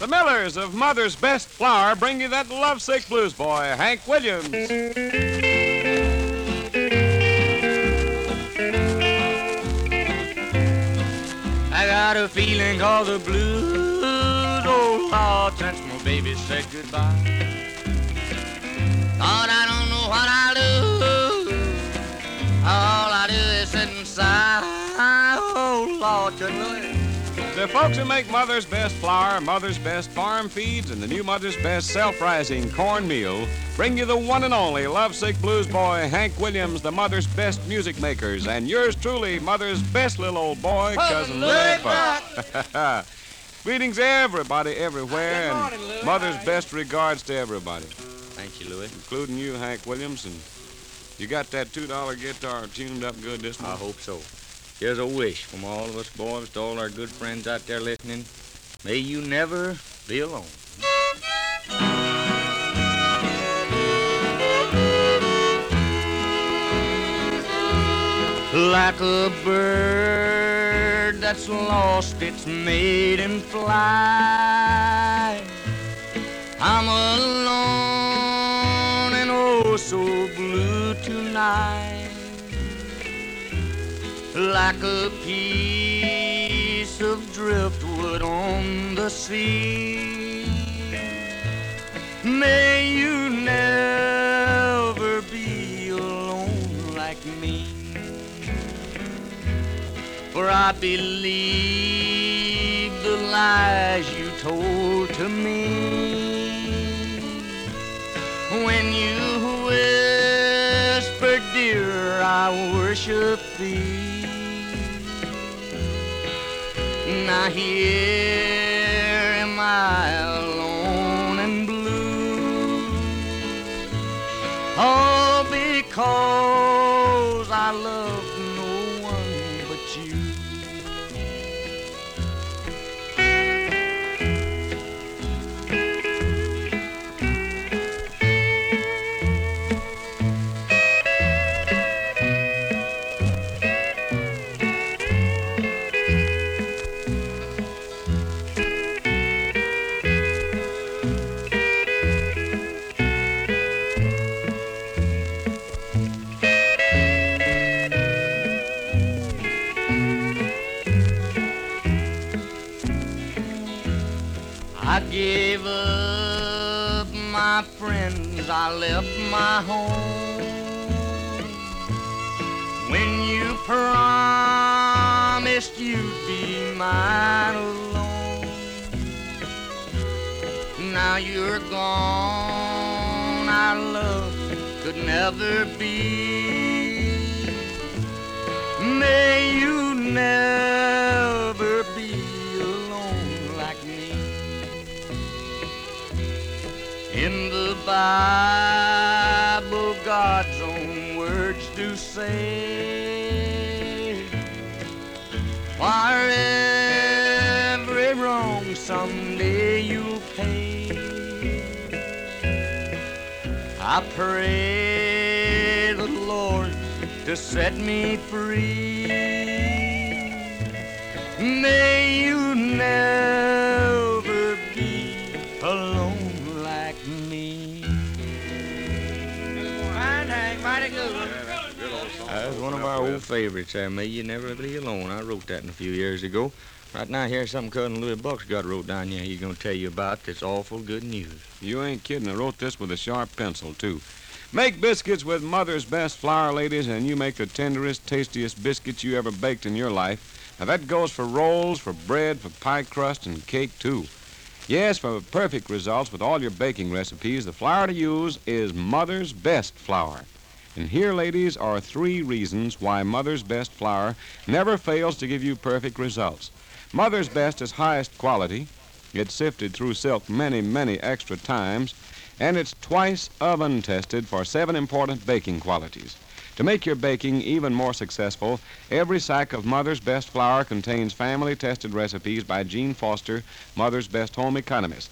The Millers of Mother's Best Flour bring you that lovesick blues boy, Hank Williams. I got a feeling called the blues, oh Lord, since my baby said goodbye. Lord, I don't know what I'll do. All I do is sit and sigh. Oh Lord, good Lord. The folks who make Mother's Best Flour, Mother's Best Farm Feeds, and the new Mother's Best Self-Rising Cornmeal bring you the one and only lovesick blues boy, Hank Williams, the Mother's Best Music Makers, and yours truly, Mother's Best little old boy, Cousin Louie Buck. Greetings, everybody, everywhere, Good morning, and Louie. Mother's How best regards to everybody, Thank you, Louis. including you, Hank Williams, and you got that $2 guitar tuned up good this morning? I hope so. Here's a wish from all of us boys to all our good friends out there listening. May you never be alone. Like a bird that's lost its maiden flight. I'm alone like a piece of driftwood on the sea. May you never be alone like me, for I believe the lies you told to me when you whispered, Dear, I worship thee. Now here am I gave up my friends, I left my home. When you promised you'd be mine alone, now you're gone. Our love could never be. May you Bible, God's own words do say, For every wrong someday you'll pay. I pray the Lord to set me free. May you never one of our old favorites there. May you never be alone. I wrote that in a few years ago. Right now, here's something Cousin Louis Buck's got wrote down here. He's gonna tell you about that's awful good news. You ain't kidding. I wrote this with a sharp pencil, too. Make biscuits with Mother's Best Flour, ladies, and you make the tenderest, tastiest biscuits you ever baked in your life. Now, that goes for rolls, for bread, for pie crust, and cake, too. Yes, for perfect results with all your baking recipes, the flour to use is Mother's Best Flour. And here, ladies, are three reasons why Mother's Best Flour never fails to give you perfect results. Mother's Best is highest quality. It's sifted through silk many, many extra times, and it's twice oven tested for seven important baking qualities. To make your baking even more successful, every sack of Mother's Best Flour contains family tested recipes by Gene Foster, Mother's Best Home Economist.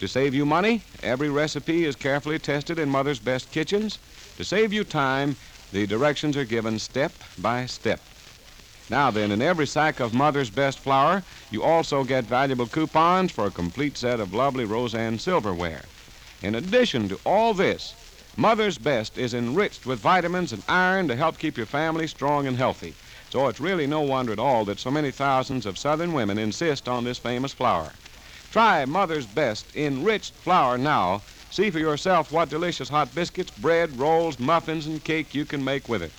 To save you money, every recipe is carefully tested in Mother's Best kitchens. To save you time, the directions are given step by step. Now then, in every sack of Mother's Best flour, you also get valuable coupons for a complete set of lovely Roseanne silverware. In addition to all this, Mother's Best is enriched with vitamins and iron to help keep your family strong and healthy. So it's really no wonder at all that so many thousands of Southern women insist on this famous flour. Try Mother's Best enriched flour now. See for yourself what delicious hot biscuits, bread, rolls, muffins, and cake you can make with it.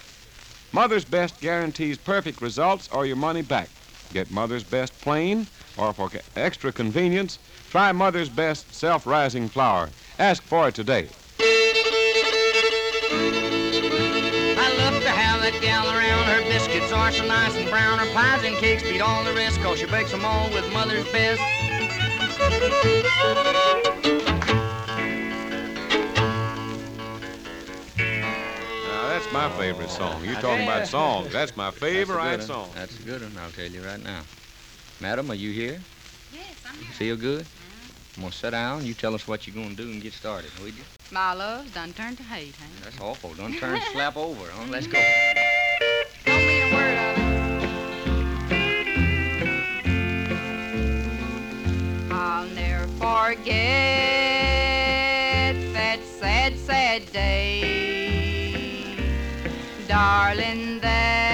Mother's Best guarantees perfect results or your money back. Get Mother's Best plain, or for extra convenience, try Mother's Best self-rising flour. Ask for it today. I love to have that gal around. Her biscuits are so nice and brown. Her pies and cakes beat all the rest, cause she bakes them all with mother's best. Now, that's my favorite song. You talking about songs. That's my favorite That's a good song. That's a good one, I'll tell you right now. Madam, are you here? Yes, I'm here. Feel good? Mm-hmm. I'm gonna sit down. You tell us what you're gonna do and get started, would you? My love's done turned to hate, honey. That's awful. Don't turn slap over. Huh? Let's go. Don't mean a word of it. Forget that sad, sad day, darling, that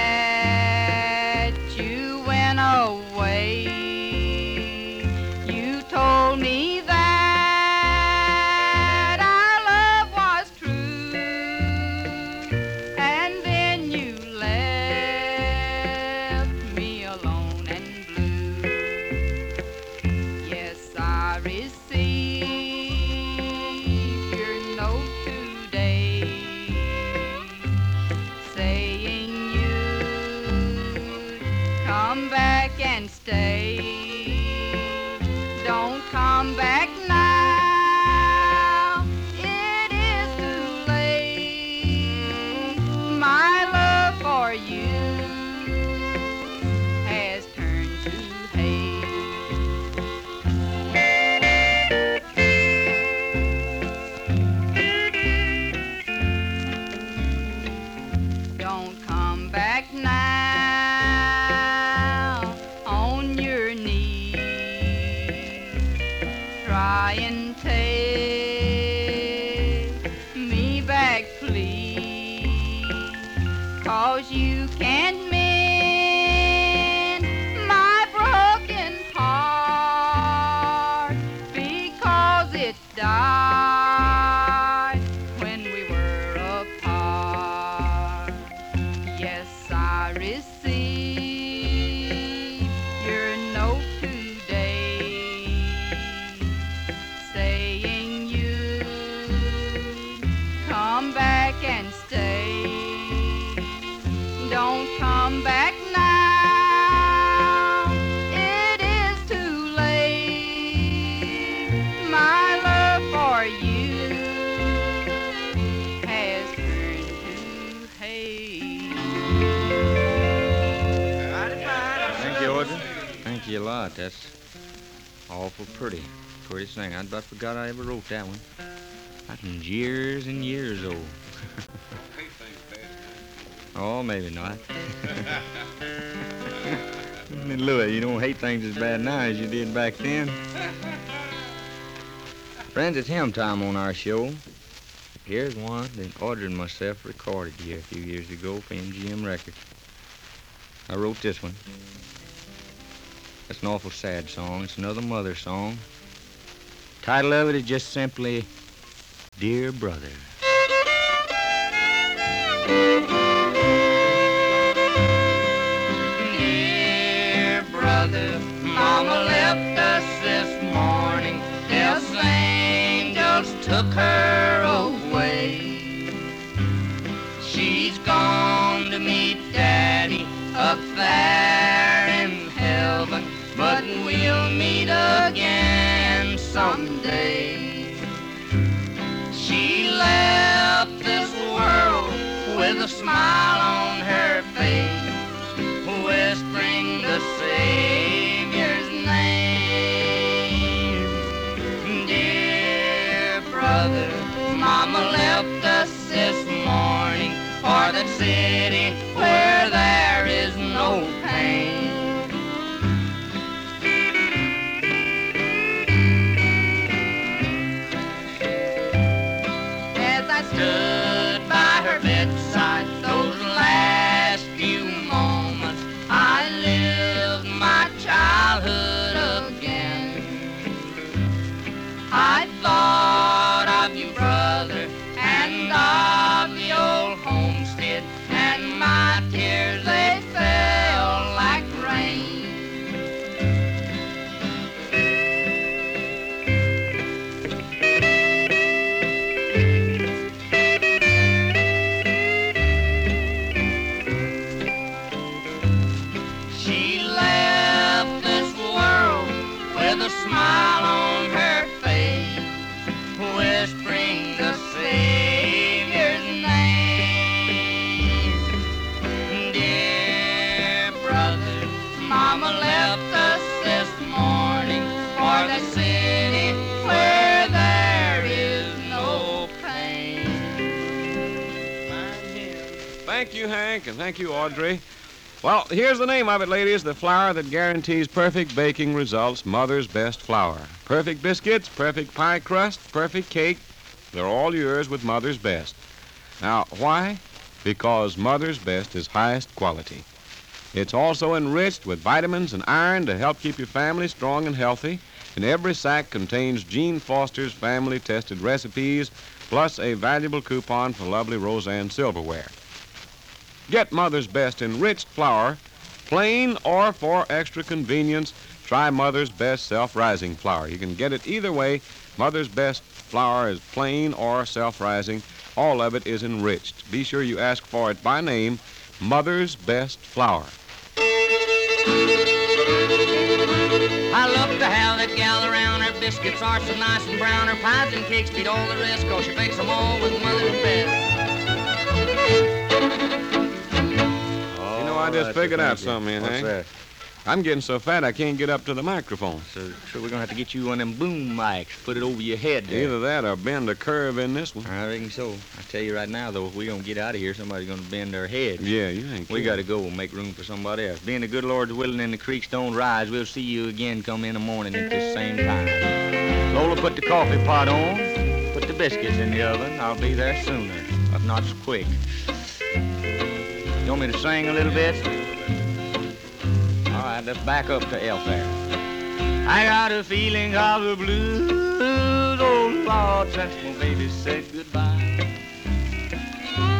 Thank you a lot. That's awful pretty. Prettiest thing. I'd about forgot I ever wrote that one. That one's years and years old. Oh, maybe not. Louis, you don't hate things as bad now as you did back then. Friends, it's hymn time on our show. Here's one that Audrey and myself recorded here a few years ago for MGM Records. I wrote this one. It's an awful sad song. It's another mother song. Title of it is just simply Dear Brother. Dear brother, Mama left us this morning. Death's angels took her away. Smile on her face whispering the Savior's name. Dear brother, Mama left us this morning for that city Thank you, Hank, and thank you, Audrey. Well, here's the name of it, ladies the flour that guarantees perfect baking results, Mother's Best Flour. Perfect biscuits, perfect pie crust, perfect cake. They're all yours with Mother's Best. Now, why? Because Mother's Best is highest quality. It's also enriched with vitamins and iron to help keep your family strong and healthy. And every sack contains Gene Foster's family tested recipes, plus a valuable coupon for lovely Roseanne silverware. Get Mother's Best enriched flour, plain or for extra convenience. Try Mother's Best self rising flour. You can get it either way. Mother's Best flour is plain or self rising. All of it is enriched. Be sure you ask for it by name Mother's Best Flour. I love to have that gal around. Her biscuits are so nice and brown. Her pies and cakes beat all the rest, 'cause she bakes them all with mother's best. I just that's figured out you. something, What's Hank. that? I'm getting so fat I can't get up to the microphone. So, so we're gonna have to get you one of them boom mics, put it over your head there. Either that or bend a curve in this one. I reckon so. I tell you right now, though, if we're gonna get out of here, somebody's gonna bend their head. Yeah, you ain't We kidding. gotta go and make room for somebody else. Being the good Lord's willing and the creeks don't rise, we'll see you again come in the morning at this same time. Lola, put the coffee pot on. Put the biscuits in the oven. I'll be there sooner, if not so quick. You want me to sing a little bit? All right, let's back up to F there. I got a feeling of the blues, oh Lord, since my baby said goodbye.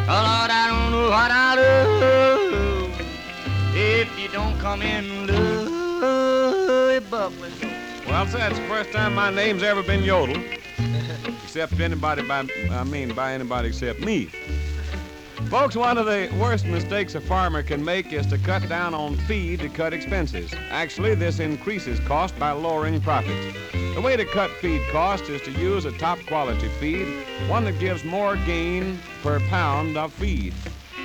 Oh Lord, I don't know what I'll do if you don't come in, love. Well, sir, that's the first time my name's ever been yodeled. except anybody by, I mean, by anybody except me. Folks, one of the worst mistakes a farmer can make is to cut down on feed to cut expenses. Actually, this increases cost by lowering profits. The way to cut feed cost is to use a top quality feed, one that gives more gain per pound of feed.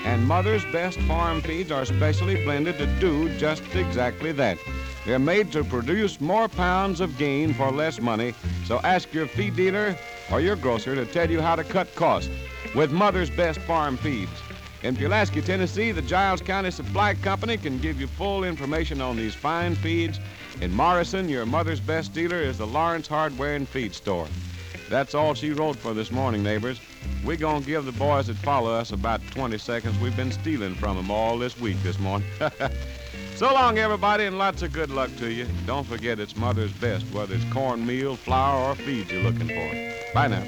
And Mother's Best Farm Feeds are specially blended to do just exactly that. They're made to produce more pounds of gain for less money, so ask your feed dealer or your grocer to tell you how to cut costs with Mother's Best Farm Feeds. In Pulaski, Tennessee, the Giles County Supply Company can give you full information on these fine feeds. In Morrison, your Mother's Best dealer is the Lawrence Hardware and Feed Store. That's all she wrote for this morning, neighbors. We're going to give the boys that follow us about 20 seconds. We've been stealing from them all this week this morning. so long, everybody, and lots of good luck to you. Don't forget it's Mother's Best, whether it's cornmeal, flour, or feed you're looking for. Bye now.